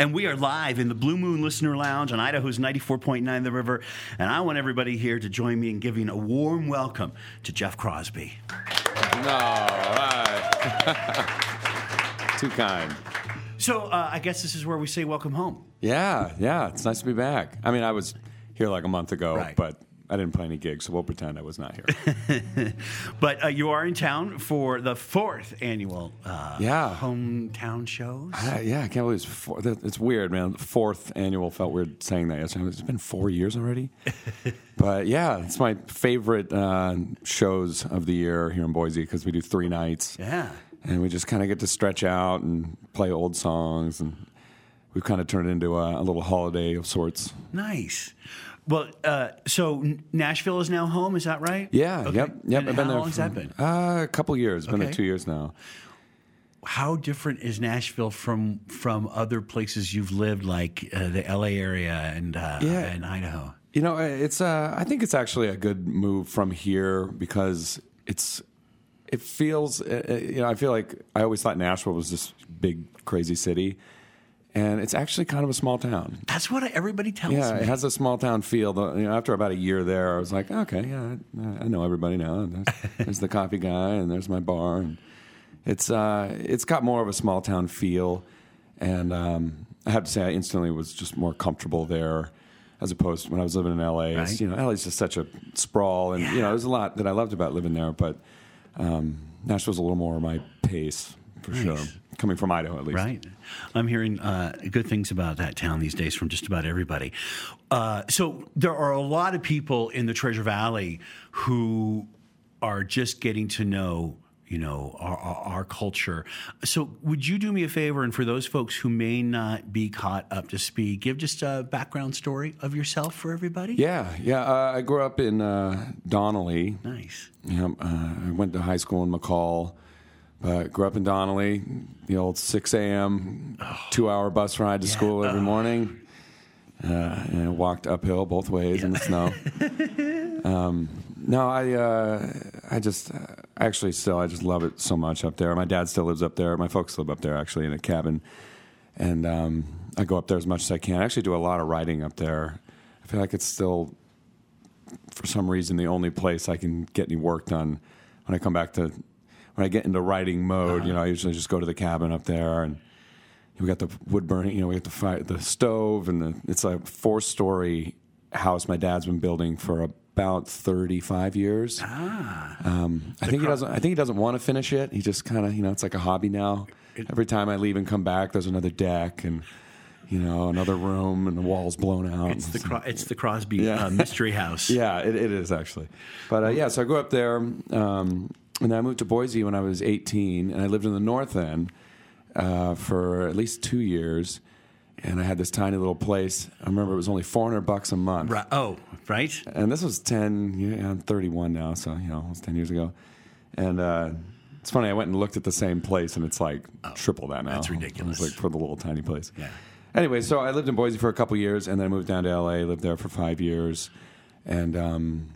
And we are live in the Blue Moon Listener Lounge on Idaho's 94.9 The River. And I want everybody here to join me in giving a warm welcome to Jeff Crosby. No, uh, too kind. So uh, I guess this is where we say welcome home. Yeah, yeah, it's nice to be back. I mean, I was here like a month ago, Right. but I didn't play any gigs, so we'll pretend I was not here. But uh, you are in town for the fourth annual uh, Yeah. hometown shows. Uh, yeah, I can't believe it's four, that- it's weird, man. Fourth annual felt weird saying that yesterday. It's been four years already. but yeah, it's my favorite uh, shows of the year here in Boise because we do three nights. Yeah. and we just kind of get to stretch out and play old songs and we've kind of turned it into a, a little holiday of sorts Nice. Well, uh, so Nashville is now home. Is that right? yeah Okay. yep yep And i've been how there long has for that been? uh, a couple years been there two years now How different is Nashville from from other places you've lived, like uh, the L.A. area and uh, Yeah. and Idaho? you know it's uh, i think it's actually a good move from here because it's it feels uh, uh, you know i feel like i always thought nashville was this big crazy city and it's actually kind of a small town That's what everybody tells me. Yeah, me. it has a small town feel. You know, after about a year there, I was like, okay, yeah, I, I know everybody now. There's, there's the coffee guy, and there's my bar. And it's uh, it's got more of a small town feel, and um, I have to say, I instantly was just more comfortable there, as opposed to when I was living in LA. Right. You know, LA is just such a sprawl, and you know, there's a lot that I loved about living there, but um, Nashville's a little more my pace for sure, coming from Idaho at least. Right. I'm hearing uh, good things about that town these days from just about everybody. Uh, so there are a lot of people in the Treasure Valley who are just getting to know. You know our, our, our culture. So, would you do me a favor, and for those folks who may not be caught up to speed, give just a background story of yourself for everybody? Yeah, yeah. Uh, I grew up in uh, Donnelly, Nice. Yeah, uh, I went to high school in McCall, but grew up in Donnelly. The old 6 a.m. two-hour bus ride to school every morning, uh, and walked uphill both ways in the snow. um, no, I, uh, I just uh, actually still I just love it so much up there. My dad still lives up there. My folks live up there actually in a cabin, and um, I go up there as much as I can. I actually do a lot of writing up there. I feel like it's still for some reason the only place I can get any work done when I come back to when I get into writing mode. You know, I usually just go to the cabin up there and we got the wood burning. You know, we got the fire, the stove, and the it's a four story house my dad's been building for about thirty five years. Um, I think he doesn't. I think he doesn't want to finish it. He just kind of you know it's like a hobby now. Every time I leave and come back, there's another deck and. You know, another room and the walls blown out. It's the Cro- it's the Crosby Yeah. uh, Mystery House. Yeah, it, it is actually. But uh, yeah, so I go up there, um, and then I moved to Boise when I was 18, and I lived in the North End uh, for at least two years. And I had this tiny little place. I remember it was only 400 bucks a month. Right. Oh, right. And this was 10, yeah, I'm 31 now, so, you know, almost 10 years ago. And uh, it's funny, I went and looked at the same place, and it's like triple that now. Oh, that's ridiculous. It's like for the little tiny place. Yeah. Anyway, so I lived in Boise for a couple years, and then I moved down to LA, lived there for five years, and um,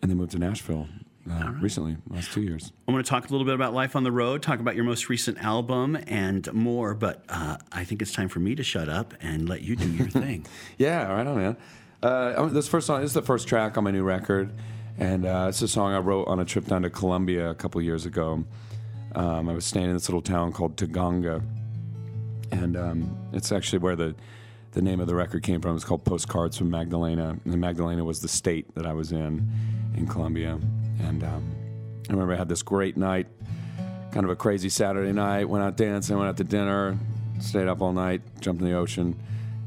and then moved to Nashville uh, recently, last two years. I want to talk a little bit about life on the road, talk about your most recent album, and more. But uh, I think it's time for me to shut up and let you do your thing. Yeah, right on, man. Uh, this first song this is the first track on my new record, and uh, it's a song I wrote on a trip down to Colombia a couple years ago. Um, I was staying in this little town called Taganga, and um, it's actually where the the name of the record came from. It's called Postcards from Magdalena, and Magdalena was the state that I was in in Colombia. And um, I remember I had this great night, kind of a crazy Saturday night. Went out dancing, went out to dinner, stayed up all night, jumped in the ocean,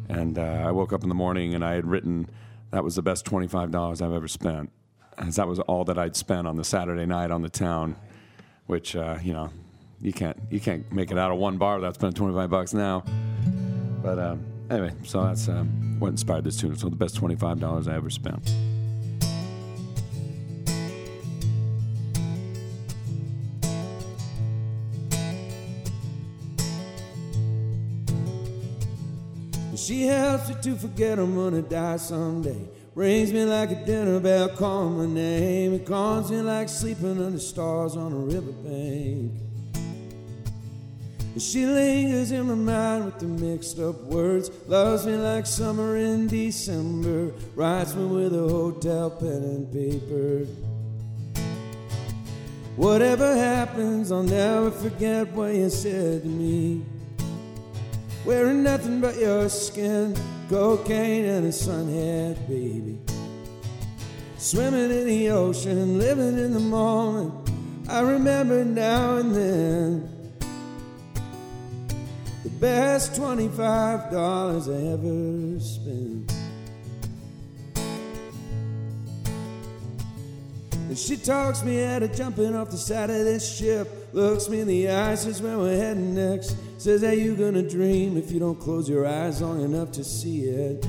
and uh, I woke up in the morning and I had written that was the best twenty five dollars I've ever spent, as that was all that I'd spent on the Saturday night on the town, which uh, you know you can't you can't make it out of one bar without spending twenty five bucks now. But um, anyway, so that's um, what inspired this tune. So the best twenty five dollars I ever spent. She helps me to forget I'm gonna die someday. Rings me like a dinner bell, call my name. It calms me like sleeping under stars on a riverbank. She lingers in my mind with the mixed up words. Loves me like summer in December. Writes me with a hotel pen and paper. Whatever happens, I'll never forget what you said to me. Wearing nothing but your skin, cocaine and a sunhead, baby. Swimming in the ocean, living in the moment. I remember now and then the best $25 I ever spent. And she talks me out of jumping off the side of this ship. Looks me in the eyes, says where we're heading next. Says, How you gonna dream if you don't close your eyes long enough to see it?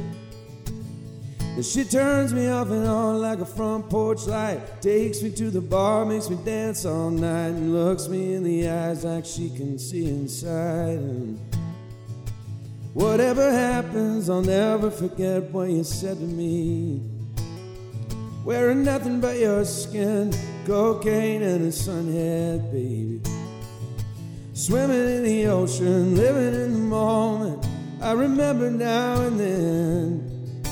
And she turns me off and on like a front porch light. Takes me to the bar, makes me dance all night, and looks me in the eyes like she can see inside. And whatever happens, I'll never forget what you said to me. Wearing nothing but your skin, cocaine and a sunhead, baby. Swimming in the ocean, living in the moment. I remember now and then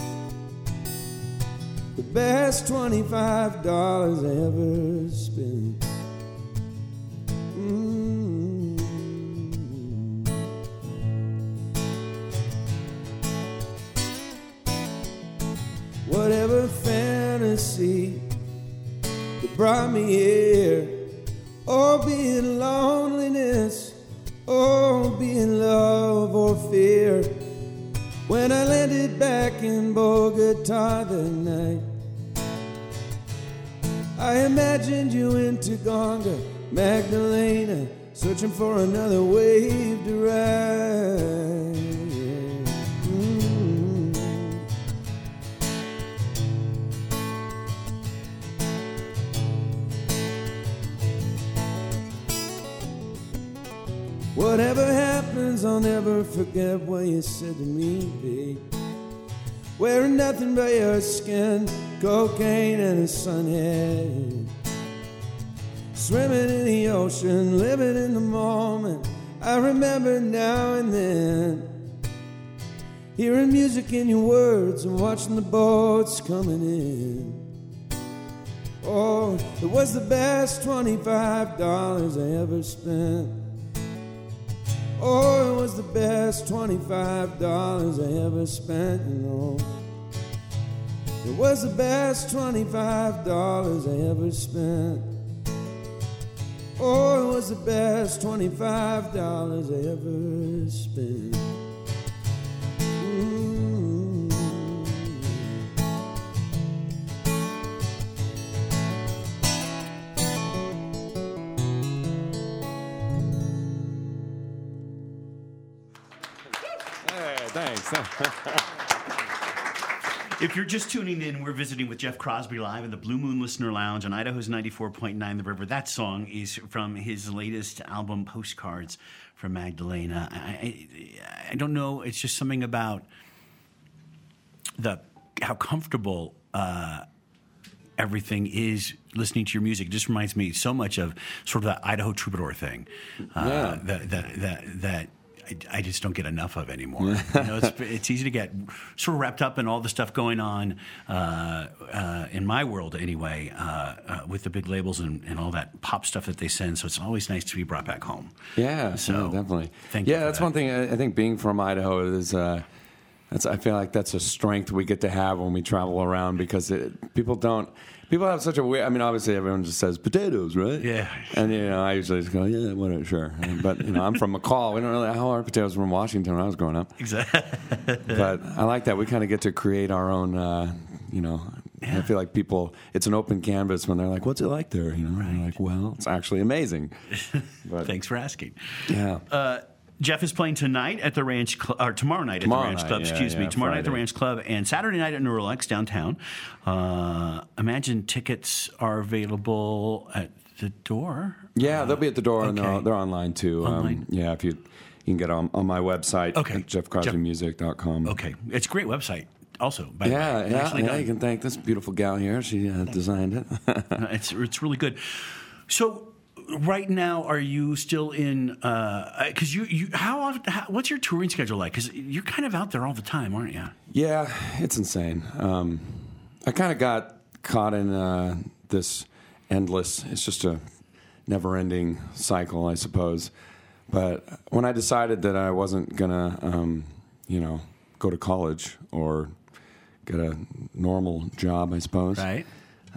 the best $25 I ever spent. Mm. Whatever brought me here, or be it loneliness, or be it love or fear. When I landed back in Bogota the night, I imagined you in Taganga, Magdalena, searching for another wave to ride. Whatever happens, I'll never forget what you said to me, babe. Wearing nothing but your skin, cocaine and a sunhead. Swimming in the ocean, living in the moment. I remember now and then. Hearing music in your words and watching the boats coming in. Oh, it was the best $25 I ever spent. Oh, it was the best $25 I ever spent, you know. It was the best $25 I ever spent. Oh, it was the best $25 I ever spent. Thanks. If you're just tuning in, we're visiting with Jeff Crosby live in the Blue Moon Listener Lounge on Idaho's 94.9 The River. That song is from his latest album, Postcards from Magdalena. I, I, I don't know, it's just something about the how comfortable uh, everything is listening to your music. It just reminds me so much of sort of that Idaho troubadour thing uh, Yeah. that, that, that, that I, I just don't get enough of anymore. you know, it's, it's easy to get sort of wrapped up in all the stuff going on uh, uh, in my world anyway, uh, uh, with the big labels and, and all that pop stuff that they send. So it's always nice to be brought back home. Yeah, So, yeah, definitely. thank you yeah, that's that. one thing. I, I think being from Idaho is. That's, I feel like that's a strength we get to have when we travel around because it, people don't. People have such a weird. I mean, obviously, everyone just says potatoes, right? Yeah. And you know, I usually just go, yeah, whatever, sure. But you know, I'm from McCall. We don't really how are potatoes from Washington when I was growing up. Exactly. But I like that we kind of get to create our own. Uh, you know, I feel like people. It's an open canvas when they're like, "What's it like there?" You know, you're like, "Well, it's actually amazing." But Thanks for asking. yeah. Uh, Jeff is playing tonight at the Ranch Club, or tomorrow night at the Ranch night, Club. yeah, excuse me, yeah, tomorrow night at the Ranch Club, and Saturday night at Neurolux downtown. Uh, imagine tickets are available at the door. Yeah, they'll be at the door, and they're, online too. Online? Um, yeah, if you you can get on on my website, Okay. at jeffcrosbymusic.com. Okay, it's a great website. Also, by the Yeah, way. yeah, yeah. done. You can thank this beautiful gal here. She uh, designed it. Uh, it's it's really good. So right now, are you still in? Because you, you, how often? How, what's your touring schedule like? Because you're kind of out there all the time, aren't you? Yeah, it's insane. Um, I kind of got caught in uh, this endless. It's just a never-ending cycle, I suppose. But when I decided that I wasn't gonna, um, you know, go to college or get a normal job, I suppose. Right.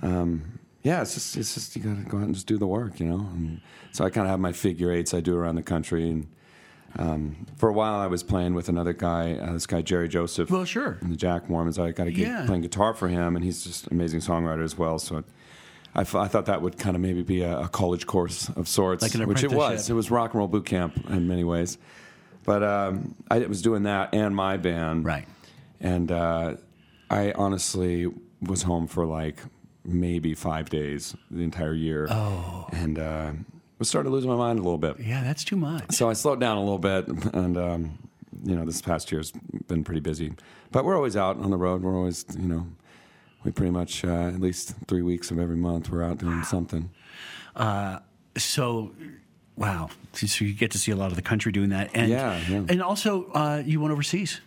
Um, yeah, it's just it's just you got to go out and just do the work, you know. And so I kind of have my figure eights I do around the country, and um, for a while I was playing with another guy, uh, this guy Jerry Joseph. Well, sure. And the Jack Mormons. I got to get Yeah. playing guitar for him, and he's just an amazing songwriter as well. So. I, f- I thought that would kind of maybe be a, a college course of sorts, Like an which it was. It was rock and roll boot camp in many ways. But um, I was doing that and my band, Right. and uh, I honestly was home for like maybe five days the entire year. Oh. And uh, was starting to lose my mind a little bit. Yeah, that's too much. So I slowed down a little bit, and um, you know, this past year's been pretty busy. But we're always out on the road. We're always, you know, we pretty much uh, at least three weeks of every month we're out doing something. So, wow. So you get to see a lot of the country doing that, and Yeah, yeah. and also uh, you went overseas.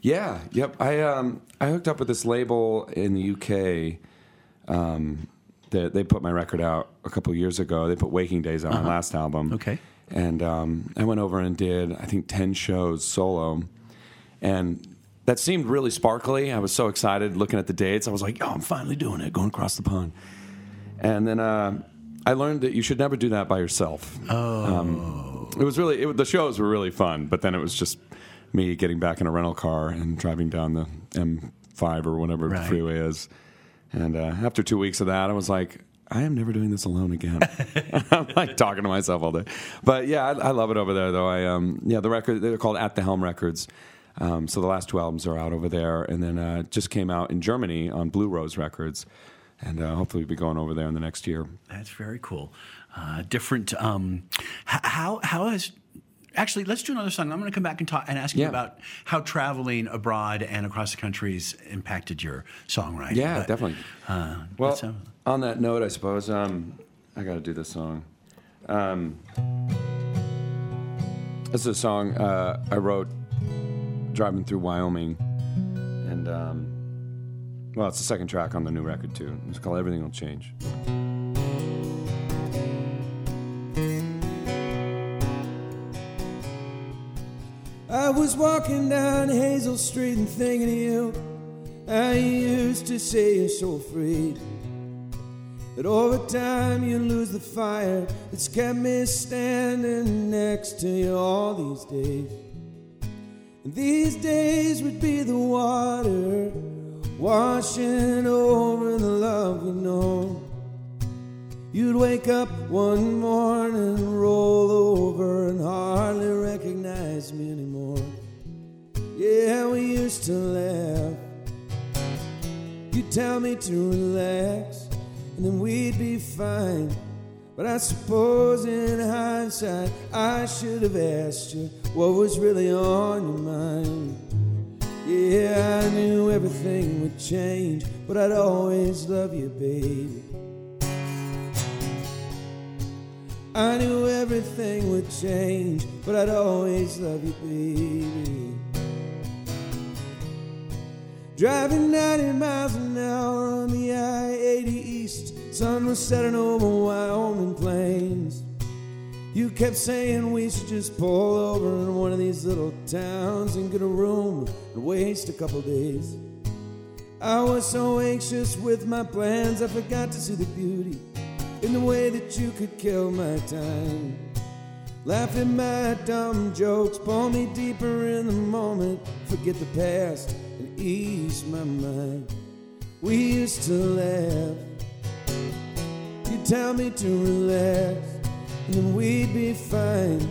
Yeah, yep. I um I hooked up with this label in the UK. Um, that they put my record out a couple years ago. They put Waking Days on my last album. Okay. And um, I went over and did I think ten shows solo, and that seemed really sparkly. I was so excited looking at the dates. I was like, "Oh, I'm finally doing it, going across the pond." And then uh, I learned that you should never do that by yourself. Oh. it was really it, the shows were really fun, but then it was just me getting back in a rental car and driving down the M5 or whatever Right. the freeway is. And uh, after two weeks of that, I was like, I am never doing this alone again. I'm like talking to myself all day. But yeah, I, I love it over there, though. I um, yeah, the record they're called At the Helm Records. Um, so the last two albums are out over there, and then uh, just came out in Germany on Blue Rose Records, and uh, hopefully we'll be going over there in the next year. That's very cool. Uh, different. Um, how how has actually? Let's do another song. I'm going to come back and talk and ask you about how traveling abroad and across the countries impacted your songwriting. Yeah, But, definitely. Uh, Well, on that note, I suppose um, I got to do this song. Um, this is a song uh, I wrote driving through Wyoming, and um, well, it's the second track on the new record too. It's called "Everything Will Change." Was walking down Hazel Street and thinking of you. I used to say you're so afraid that over time you lose the fire that's kept me standing next to you all these days. And these days would be the water washing over the love we know. You'd wake up one morning, roll over, and hardly recognize me anymore. Yeah, we used to laugh. You'd tell me to relax, and then we'd be fine. But I suppose in hindsight, I should have asked you what was really on your mind. Yeah, I knew everything would change, but I'd always love you, baby. I knew everything would change, but I'd always love you, baby. Driving 90 miles an hour on the I 80 East, sun was setting over Wyoming plains. You kept saying we should just pull over in one of these little towns and get a room and waste a couple days. I was so anxious with my plans, I forgot to see the beauty in the way that you could kill my time. Laughing my dumb jokes, pull me deeper in the moment, forget the past ease my mind. We used to laugh, you tell me to relax, and we'd be fine.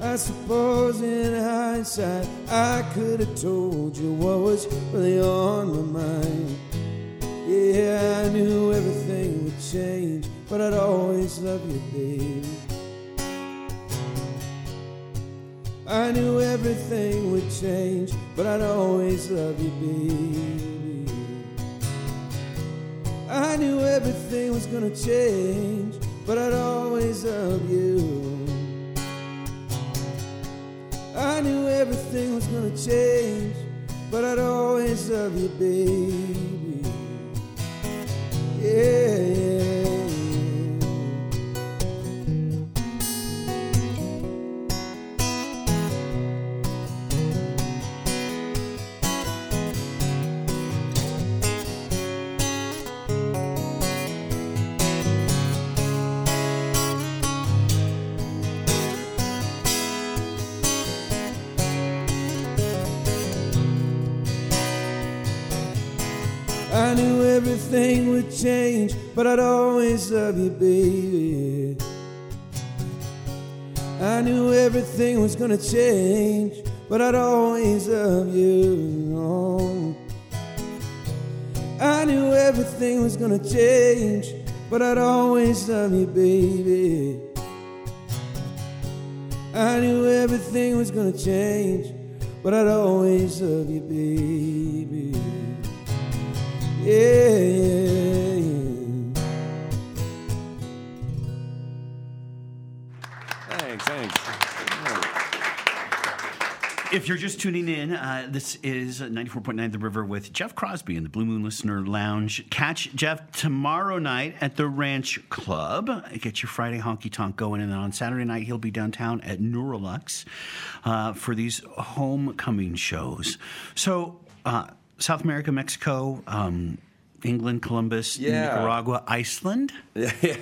I suppose in hindsight, I could have told you what was really on my mind. Yeah, I knew everything would change, but I'd always love you, baby. I knew everything would change, but I'd always love you, baby. I knew everything was gonna change, but I'd always love you. I knew everything was gonna change, but I'd always love you, baby. Yeah, yeah, everything would change, but I'd always love you, baby. I knew everything was gonna change, but I'd always love you. Oh. I knew everything was gonna change, but I'd always love you, baby. I knew everything was gonna change, but I'd always love you, baby. Yeah, If you're just tuning in, uh, this is 94.9 The River with Jeff Crosby in the Blue Moon Listener Lounge. Catch Jeff tomorrow night at the Ranch Club. Get your Friday honky tonk going. And then on Saturday night, he'll be downtown at Neurolux uh, for these homecoming shows. So, uh, South America, Mexico, um, England, Colombia, Yeah. Nicaragua, Iceland. Yeah, yeah,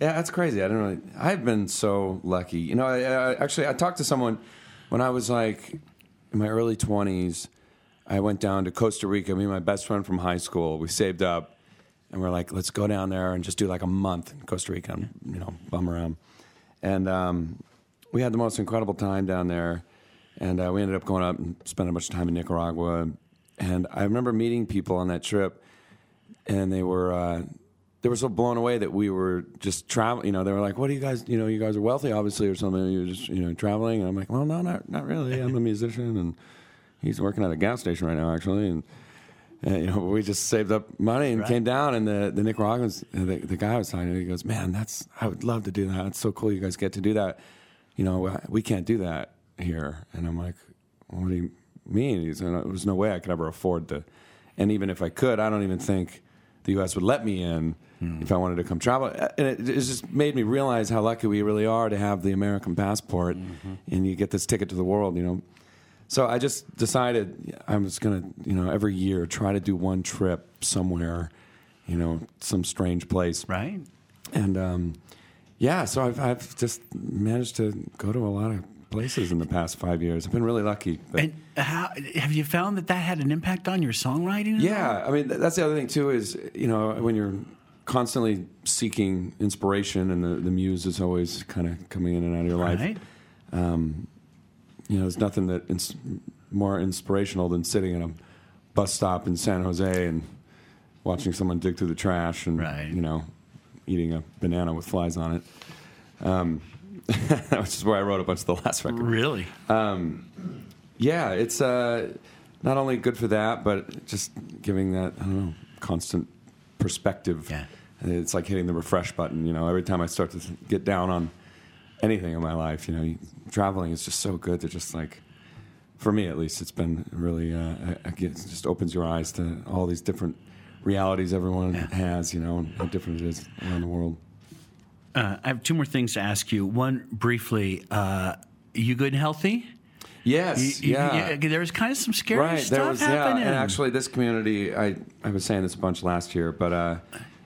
yeah. That's crazy. I don't really. I've been so lucky. You know, I, I, actually, I talked to someone when I was like in my early twenties. I went down to Costa Rica. Me and my best friend from high school. We saved up, and we're like, let's go down there and just do like a month in Costa Rica and you know bum around. And um, we had the most incredible time down there. And uh, we ended up going up and spending a bunch of time in Nicaragua. And I remember meeting people on that trip and they were uh, they were so blown away that we were just traveling. You know, they were like, "What do you guys? You know, you guys are wealthy, obviously, or something. You're just you know traveling." And I'm like, "Well, no, not not really. I'm a musician, and he's working at a gas station right now, actually." And, and you know, we just saved up money and Right. came down. And the the Nicaraguans, the, the guy I was talking to, he goes, "Man, that's I would love to do that. It's so cool. You guys get to do that. You know, we can't do that here." And I'm like, "What do you mean?" He said, "There was no way I could ever afford to." And even if I could, I don't even think the U.S. would let me in Hmm. if I wanted to come travel. Uh, and it, it just made me realize how lucky we really are to have the American passport, mm-hmm. and you get this ticket to the world. You know, so I just decided I was going to, you know, every year try to do one trip somewhere, you know, some strange place, Right? and um, yeah, so I've, I've just managed to go to a lot of places in the past five years. I've been really lucky. But And how, have you found that that had an impact on your songwriting? Yeah, I mean that's the other thing too is you know when you're constantly seeking inspiration and the, the muse is always kind of coming in and out of your life. Right? You know, there's nothing that ins- more inspirational than sitting in a bus stop in San Jose and watching someone dig through the trash and Right. you know eating a banana with flies on it. Um, which is where I wrote a bunch of the last record. Really? Yeah, it's uh, not only good for that, but just giving that I don't know constant perspective. Yeah. And it's like hitting the refresh button. You know, every time I start to get down on anything in my life, you know, traveling is just so good to just like, for me at least, it's been really uh, I- I get- it just opens your eyes to all these different realities everyone Yeah. has. You know, and how different it is around the world. Uh, I have two more things to ask you. One, briefly, uh, you good and healthy? Yes, You- you- yeah. you- there was kind of some scary right stuff there was happening. yeah and actually this community i i was saying this a bunch last year but uh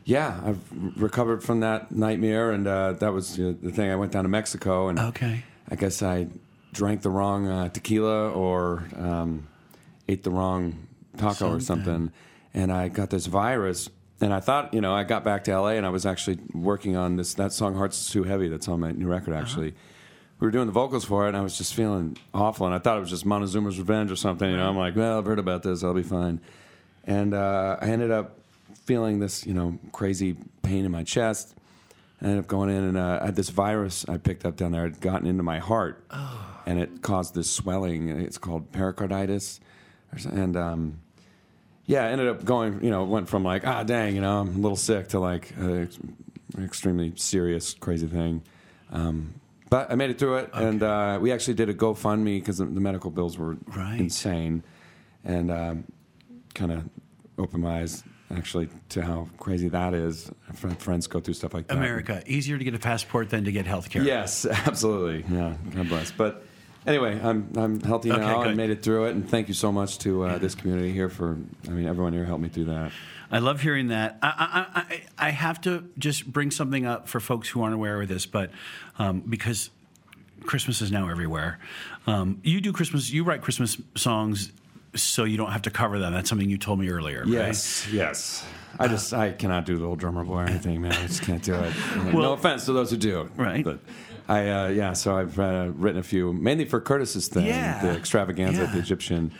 yeah i've recovered from that nightmare and uh that was uh, the thing i went down to mexico and Okay. i guess i drank the wrong uh, tequila or um ate the wrong taco or Something. something and i got this virus and I thought, you know, I got back to LA and I was actually working on this that song "Hearts Too Heavy" that's on my new record. Actually, we were doing the vocals for it, and I was just feeling awful. And I thought it was just Montezuma's Revenge or something. You know, I'm like, well, I've heard about this, I'll be fine. And uh, I ended up feeling this, you know, crazy pain in my chest. I ended up going in, and uh, I had this virus I picked up down there. It had gotten into my heart, and it caused this swelling. It's called pericarditis, and um, yeah, I ended up going, you know, went from like, ah, dang, you know, I'm a little sick to like, uh, an extremely serious, crazy thing. Um, but I made it through it, and uh, we actually did a GoFundMe because the, the medical bills were Right. insane, and um, kind of opened my eyes actually to how crazy that is. Friends go through stuff like that. America, easier to get a passport than to get health care. Yes, absolutely. Yeah, God bless. But anyway, I'm I'm healthy Okay, now. I made it through it, and thank you so much to uh, this community here for. I mean, everyone here helped me through that. I love hearing that. I, I, I, I have to just bring something up for folks who aren't aware of this, but um, because Christmas is now everywhere. Um, you do Christmas, you write Christmas songs so you don't have to cover them. That's something you told me earlier. Yes, yes. I just I cannot do the old drummer boy or anything, man. I just can't do it. Well- no offense to those who do. Right. But I uh, yeah. So I've uh, written a few, mainly for Curtis's thing, Yeah. the extravaganza Yeah. the Egyptian.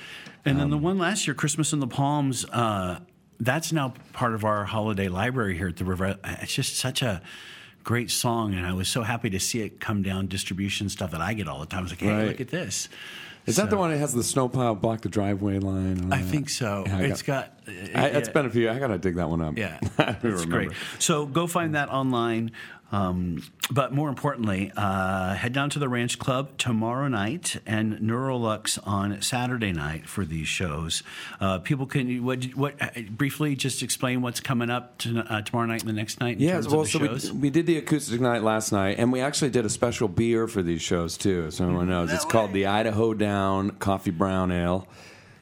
And then the Um, one last year, Christmas in the Palms, uh, that's now part of our holiday library here at the River. It's just such a great song, and I was so happy to see it come down distribution stuff that I get all the time. I was like, hey, Right. look at this. Is that the one that has the snowplow block the driveway line? I that? think so. Yeah, It's got- got. I, it's yeah. been a few. I gotta dig that one up. Yeah, I don't that's remember. great. So go find that online. Um, but more importantly, uh, head down to the Ranch Club tomorrow night and Neurolux on Saturday night for these shows. Uh, people can what, what briefly just explain what's coming up to, uh, tomorrow night and the next night. In Yeah, well, so we, we did the acoustic night last night, and we actually did a special beer for these shows too, so everyone knows. No it's called the Idaho Down Coffee Brown Ale.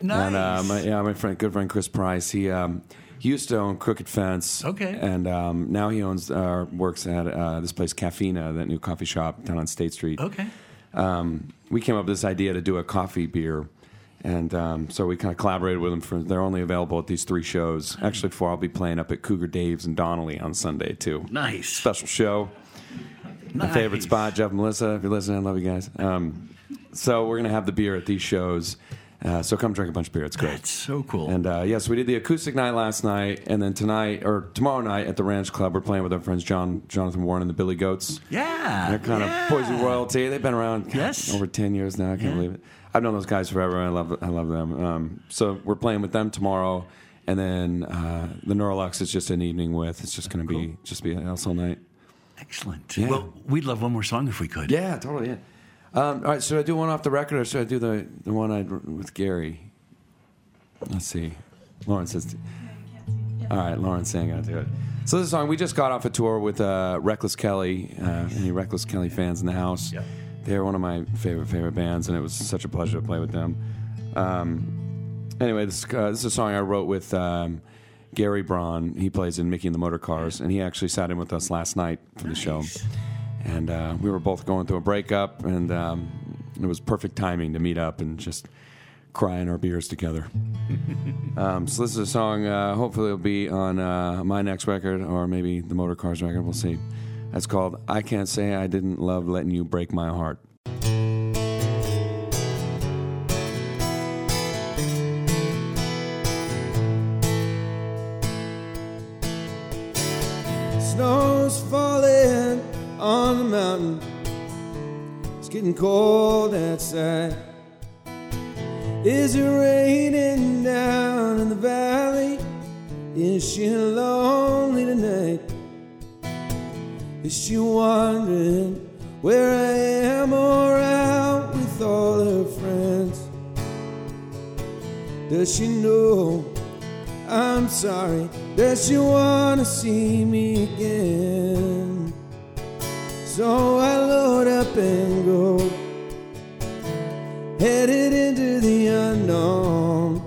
And uh, Nice. my, yeah, my friend, good friend Chris Price, he um, he used to own Crooked Fence. Okay. And um, now he owns uh, works at uh, this place Caffeina, that new coffee shop down on State Street. okay. um, we came up with this idea to do a coffee beer. And um, so we kind of collaborated with them. For they're only available at these three shows. Actually, four. I'll be playing up at Cougar Dave's and Donnelly on Sunday too. Nice. special show. My favorite spot, Jeff and Melissa. If you're listening, I love you guys. Um, so we're gonna have the beer at these shows. Uh, so come drink a bunch of beer. It's great. That's so cool. And uh, yes, we did the acoustic night last night, and then tonight or tomorrow night at the Ranch Club, we're playing with our friends John, Jonathan Warren, and the Billy Goats. yeah, They're kind yeah. of Boise royalty. They've been around God, Yes. over ten years now. I can't Yeah. believe it. I've known those guys forever. I love I love them. Um, so we're playing with them tomorrow, and then uh, the Neurolux is just an evening with. It's just going to be just be else all night. Excellent. Yeah. Well, we'd love one more song if we could. Yeah, totally. Yeah. Um, all right. Should I do one off the record, or should I do the the one I with Gary? Let's see. Lauren says. All right, Lauren's saying I do it. So this song we just got off a tour with uh, Reckless Kelly. Uh, any Reckless Kelly fans in the house? Yeah. They're one of my favorite favorite bands, and it was such a pleasure to play with them. Um, anyway, this, uh, this is a song I wrote with um, Gary Braun. He plays in Micky and the Motor Cars, and he actually sat in with us last night for the show. And uh, we were both going through a breakup, and um, it was perfect timing to meet up and just cry in our beers together. um, so this is a song. Uh, hopefully, it'll be on uh, my next record, or maybe the Motor Cars record. We'll see. That's called "I Can't Say I Didn't Love Letting You Break My Heart." Mountain. It's getting cold outside. Is it raining down in the valley? Is she lonely tonight? Is she wondering where I am or out with all her friends? Does she know I'm sorry? Does she wanna see me again? So I load up and go, oh, headed into the unknown,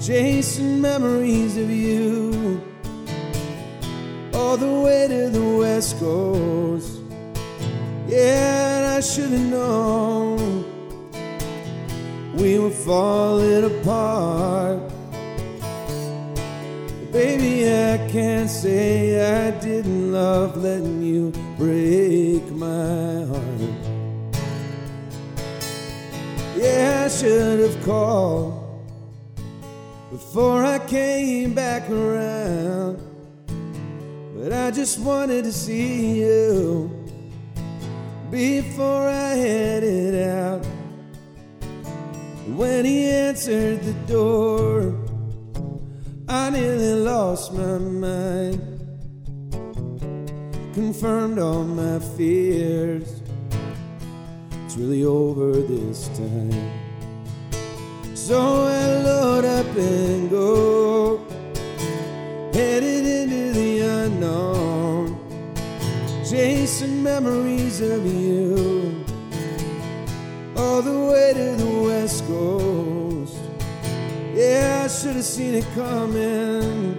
chasing memories of you, all the way to the west coast. Yeah, I should have known we were falling apart. Baby, I can't say I didn't love letting you break my heart. Yeah, I should have called before I came back around. But I just wanted to see you before I headed out. When he answered the door, I nearly lost my mind. Confirmed all my fears. It's really over this time. So I load up and go, headed into the unknown, chasing memories of you, all the way to the west coast. Yeah, I should have seen it coming,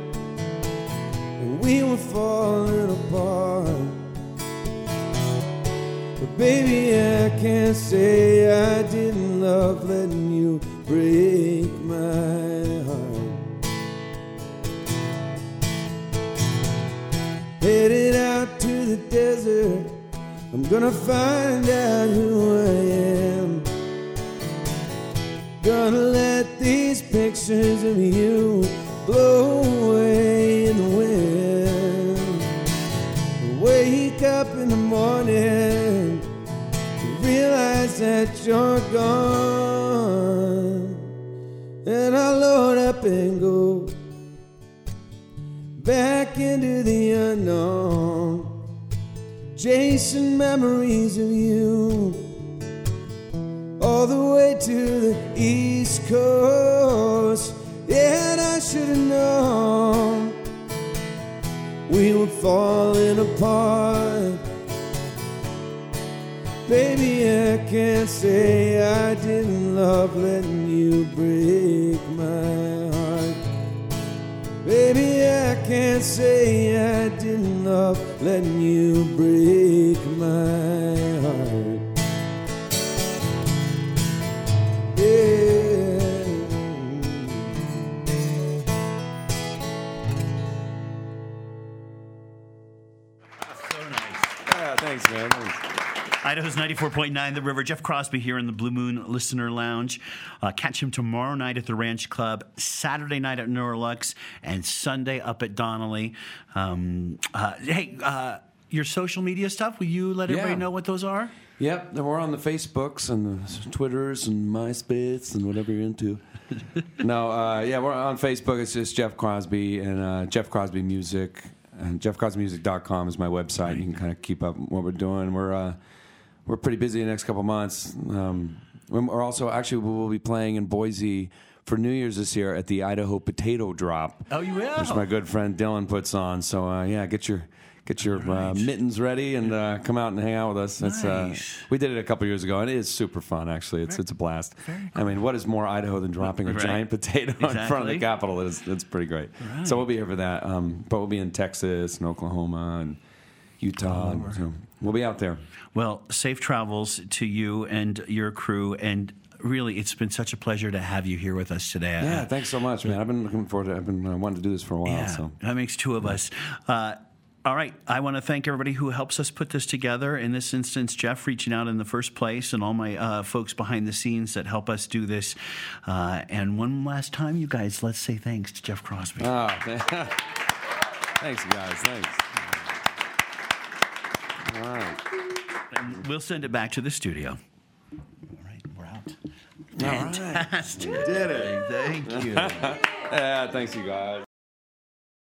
we were falling apart. Baby, I can't say I didn't love letting you break my heart. Headed out to the desert, I'm gonna find out who I am. Gonna let these pictures of you blow away in the wind. Wake up in the morning realize that you're gone. And I load up and go back into the unknown, chasing memories of you all the way to the east coast. Yeah, and I should have known we were falling apart. Baby, I can't say I didn't love letting you break my heart. Baby, I can't say I didn't love letting you break my heart. Yeah. So nice. Yeah, thanks, man. Thanks. Idaho's 94.9 The River. Jeff Crosby here in the Blue Moon Listener Lounge. Uh, catch him tomorrow night at the Ranch Club, Saturday night at Neurolux, and Sunday up at Donnelly. Um, uh, hey, uh, your social media stuff, will you let everybody Yeah. know what those are? Yep, we're on the Facebooks and the Twitters and MySpace and whatever you're into. no, uh, yeah, we're on Facebook. It's just Jeff Crosby and uh, Jeff Crosby Music. And JeffCrosbyMusic.com is my website. You can kind of keep up what we're doing. We're uh, we're pretty busy the next couple months. Um, we're also actually we will be playing in Boise for New Year's this year at the Idaho Potato Drop. Oh, you will? Which my good friend Dylan puts on. So uh, yeah, get your get your uh, mittens ready and uh, come out and hang out with us. It's, uh, we did it a couple years ago, and it is super fun. Actually, it's it's a blast. I mean, what is more Idaho than dropping a Right. giant potato in front of the Capitol? It's it's pretty great. So we'll be here for that. Um, but we'll be in Texas and Oklahoma and Utah. and so we'll be out there. Well, safe travels to you and your crew. And really, it's been such a pleasure to have you here with us today. Yeah, thanks so much, man. I've been looking forward to. I've been uh, wanting to do this for a while. Yeah, So that makes two of us. Uh, all right. I want to thank everybody who helps us put this together. In this instance, Jeff reaching out in the first place, and all my uh, folks behind the scenes that help us do this. Uh, and one last time, you guys, let's say thanks to Jeff Crosby. Oh, thanks, guys. Thanks. All right. And we'll send it back to the studio. All right, we're out. All right. Fantastic. Did it. Thank you. Yeah, thanks, you guys.